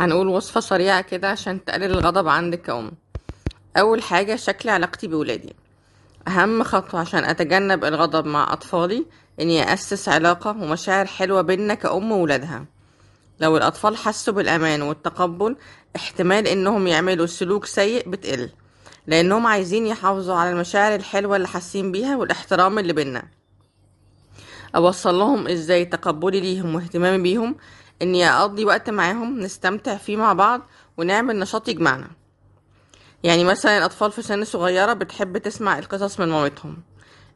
هنقول وصفة سريعة كده عشان تقلل الغضب عندك كأم أول حاجة شكل علاقتي بولادي. أهم خطوة عشان أتجنب الغضب مع أطفالي إني أسس علاقة ومشاعر حلوة بينا كأم وولادها. لو الأطفال حسوا بالأمان والتقبل احتمال إنهم يعملوا سلوك سيء بتقل لأنهم عايزين يحافظوا على المشاعر الحلوة اللي حاسين بيها والاحترام اللي بينا أوصل لهم إزاي تقبلي ليهم واهتمامي بيهم؟ إني أقضي وقت معاهم نستمتع فيه مع بعض ونعمل نشاط يجمعنا. يعني مثلا الأطفال في سن صغيرة بتحب تسمع القصص من مامتهم.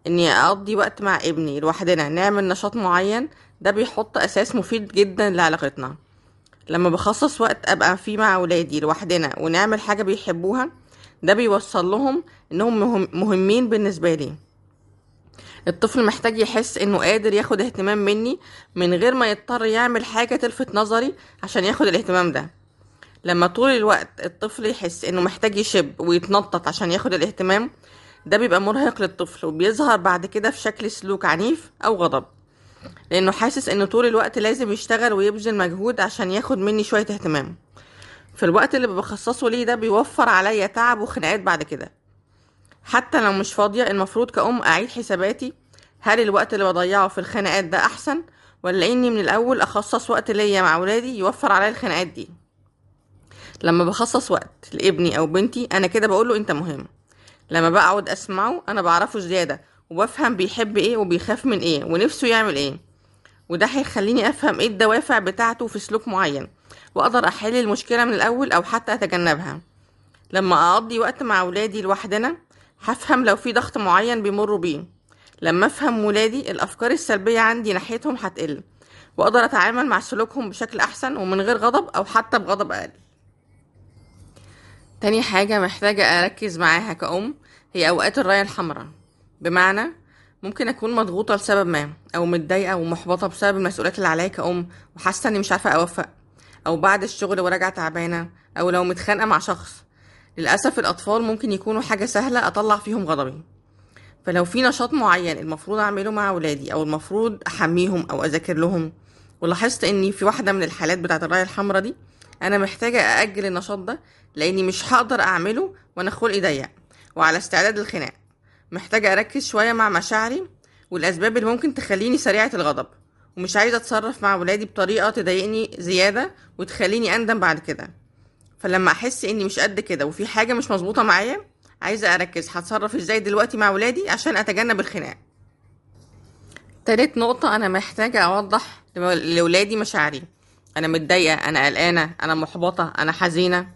إني أقضي وقت مع ابني لوحدنا نعمل نشاط معين ده بيحط أساس مفيد جدا لعلاقتنا. لما بخصص وقت أبقى فيه مع ولادي لوحدنا ونعمل حاجة بيحبوها ده بيوصل لهم إنهم مهم مهمين بالنسبة لي. الطفل محتاج يحس إنه قادر ياخد اهتمام مني من غير ما يضطر يعمل حاجة تلفت نظري عشان ياخد الاهتمام ده. لما طول الوقت الطفل يحس إنه محتاج يشب ويتنطط عشان ياخد الاهتمام ده بيبقى مرهق للطفل وبيظهر بعد كده في شكل سلوك عنيف أو غضب. لأنه حاسس إنه طول الوقت لازم يشتغل ويبذل مجهود عشان ياخد مني شوية اهتمام. في الوقت اللي بخصصه ليه ده بيوفر عليا تعب وخناقات بعد كده. حتى لو مش فاضية المفروض كأم أعيد حساباتي هل الوقت اللي بضيعه في الخناقات ده أحسن؟ ولا إني من الأول أخصص وقت ليا مع ولادي يوفر عليا الخناقات دي؟ لما بخصص وقت لابني أو بنتي أنا كده بقوله أنت مهم. لما بقعد أسمعه أنا بعرفه زيادة وبفهم بيحب إيه وبيخاف من إيه ونفسه يعمل إيه. وده هيخليني أفهم إيه الدوافع بتاعته في سلوك معين وأقدر أحل المشكلة من الأول أو حتى أتجنبها. لما أقضي وقت مع ولادي لوحدنا هفهم لو في ضغط معين بيمروا بيه. لما أفهم ولادي الأفكار السلبية عندي ناحيتهم هتقل وأقدر أتعامل مع سلوكهم بشكل أحسن ومن غير غضب أو حتى بغضب أقل. تاني حاجة محتاجة أركز معاها كأم هي أوقات الراية الحمراء. بمعنى ممكن أكون مضغوطة لسبب ما أو متضايقة ومحبطة بسبب المسؤوليات اللي عليا كأم وحاسة إني مش عارفة أوفق أو بعد الشغل وراجعة تعبانة أو لو متخانقة مع شخص. للأسف الأطفال ممكن يكونوا حاجة سهلة أطلع فيهم غضبي. فلو في نشاط معين المفروض أعمله مع ولادي أو المفروض أحميهم أو أذاكر لهم ولاحظت إني في واحدة من الحالات بتاعة الراية الحمراء دي أنا محتاجة أأجل النشاط ده لأني مش هقدر أعمله وأنا خلقي ضيق وعلى استعداد للخناق محتاجة أركز شوية مع مشاعري والأسباب اللي ممكن تخليني سريعة الغضب ومش عايزة أتصرف مع ولادي بطريقة تضايقني زيادة وتخليني أندم بعد كده. فلما أحس إني مش قد كده وفي حاجة مش مظبوطة معايا عايزة أركز. هتصرف إزاي دلوقتي مع ولادي عشان أتجنب الخناق؟ تالت نقطة أنا محتاجة أوضح لولادي مشاعري. أنا متضايقة أنا قلقانة أنا محبطة أنا حزينة.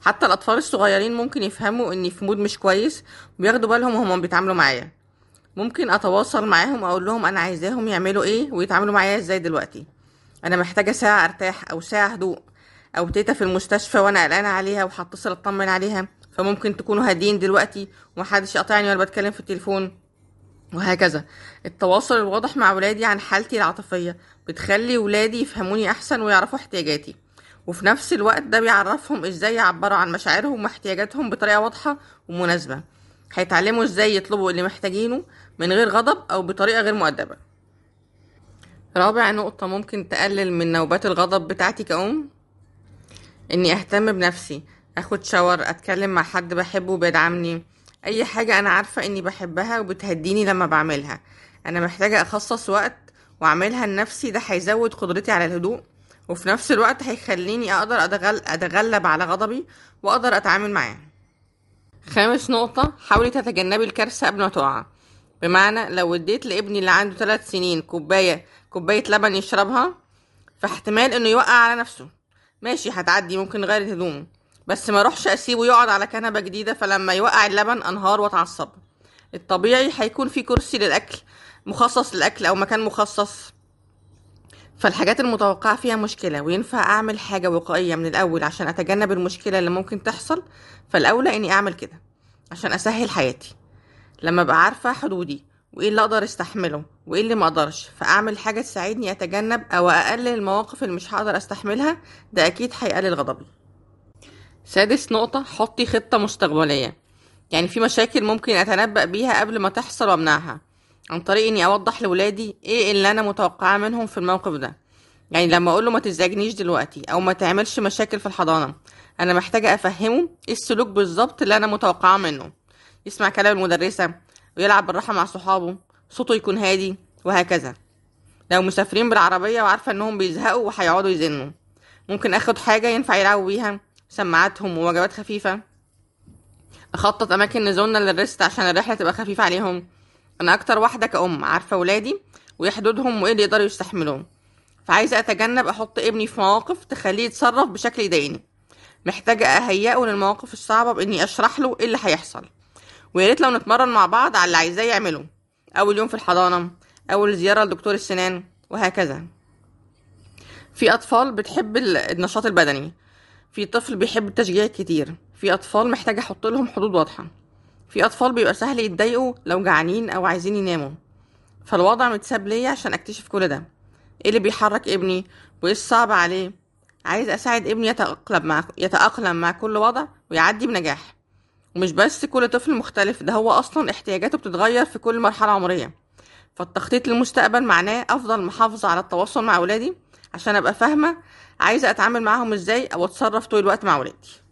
حتى الأطفال الصغيرين ممكن يفهموا إني في مود مش كويس وبياخدوا بالهم وهم بيتعاملوا معايا. ممكن أتواصل معاهم أقول لهم أنا عايزاهم يعملوا إيه ويتعاملوا معايا إزاي دلوقتي. أنا محتاجة ساعة أرتاح أو ساعة هدوء أو تيتا في المستشفى وأنا قلقانة عليها وهتصل أطمن عليها. فممكن تكونوا هادين دلوقتي ومحدش يقاطعني وأنا بتكلم في التليفون وهكذا. التواصل الواضح مع ولادي عن حالتي العاطفية بتخلي ولادي يفهموني أحسن ويعرفوا احتياجاتي. وفي نفس الوقت ده بيعرفهم إزاي يعبروا عن مشاعرهم واحتياجاتهم بطريقة واضحة ومناسبة. هيتعلموا إزاي يطلبوا اللي محتاجينه من غير غضب أو بطريقة غير مؤدبة. رابع نقطة ممكن تقلل من نوبات الغضب بتاعتي كأم؟ إني أهتم بنفسي. آخد شاور أتكلم مع حد بحبه بيدعمني أي حاجة أنا عارفة إني بحبها وبتهديني لما بعملها. أنا محتاجة أخصص وقت وأعملها لنفسي ده هيزود قدرتي على الهدوء. وفي نفس الوقت هيخليني أقدر أتغل... أتغلب على غضبي وأقدر أتعامل معاه. خامس نقطة حاولي تتجنبي الكارثة قبل ما تقع. بمعنى لو اديت لابني اللي عنده ثلاث سنين كوباية كوباية لبن يشربها فاحتمال إنه يوقع على نفسه. ماشي هتعدي ممكن نغير الهدوم. بس ما اروحش اسيبه يقعد على كنبة جديدة فلما يوقع اللبن انهار واتعصب. الطبيعي هيكون في كرسي للأكل مخصص للأكل أو مكان مخصص. فالحاجات المتوقعة فيها مشكلة وينفع أعمل حاجة وقائية من الأول عشان أتجنب المشكلة اللي ممكن تحصل؟ فالأولى إني أعمل كده عشان أسهل حياتي. لما أبقى عارفة حدودي وإيه اللي أقدر أستحمله وإيه اللي ما أقدرش فأعمل حاجة تساعدني أتجنب أو أقلل المواقف اللي مش هقدر أستحملها ده أكيد هيقلل غضبي. سادس نقطة حطي خطة مستقبلية. يعني في مشاكل ممكن أتنبأ بيها قبل ما تحصل وأمنعها. عن طريق إني أوضح لولادي إيه اللي أنا متوقعة منهم في الموقف ده. يعني لما أقول له ما تزعجنيش دلوقتي أو ما تعملش مشاكل في الحضانة أنا محتاجة أفهمه إيه السلوك بالظبط اللي أنا متوقعاه منه. يسمع كلام المدرسة ويلعب بالراحة مع صحابه صوته يكون هادي وهكذا. لو مسافرين بالعربية وعارفة إنهم بيزهقوا وهيقعدوا يزنوا. ممكن آخد حاجة ينفع يلعبوا بيها؟ سماعاتهم ووجبات خفيفة. أخطط أماكن نزولنا للريست عشان الرحلة تبقى خفيفة عليهم. أنا أكتر واحدة كأم عارفة ولادي وايه حدودهم وإيه اللي يقدروا يستحملوه. فعايزة أتجنب أحط ابني في مواقف تخليه يتصرف بشكل يضايقني. محتاجة أهيئه للمواقف الصعبة بإني أشرح له إيه اللي هيحصل. ويا ريت لو نتمرن مع بعض على اللي عايزاه يعمله. أول يوم في الحضانة أول زيارة لدكتور السنان وهكذا. في أطفال بتحب ال- النشاط البدني. في طفل بيحب التشجيع كتير. في أطفال محتاجه أحط لهم حدود واضحة. في أطفال بيبقى سهل يتضايقوا لو جعانين أو عايزين يناموا. فالوضع متساب ليا عشان أكتشف كل ده. إيه اللي بيحرك ابني؟ وايه الصعب عليه؟ عايز أساعد ابني يتأقلم مع يتأقلم مع كل وضع ويعدي بنجاح. ومش بس كل طفل مختلف ده هو أصلا احتياجاته بتتغير في كل مرحلة عمرية. فالتخطيط للمستقبل معناه أفضل محافظة على التواصل مع أولادي عشان أبقى فاهمة عايزة أتعامل معاهم إزاي أو اتصرف طول الوقت مع ولادي.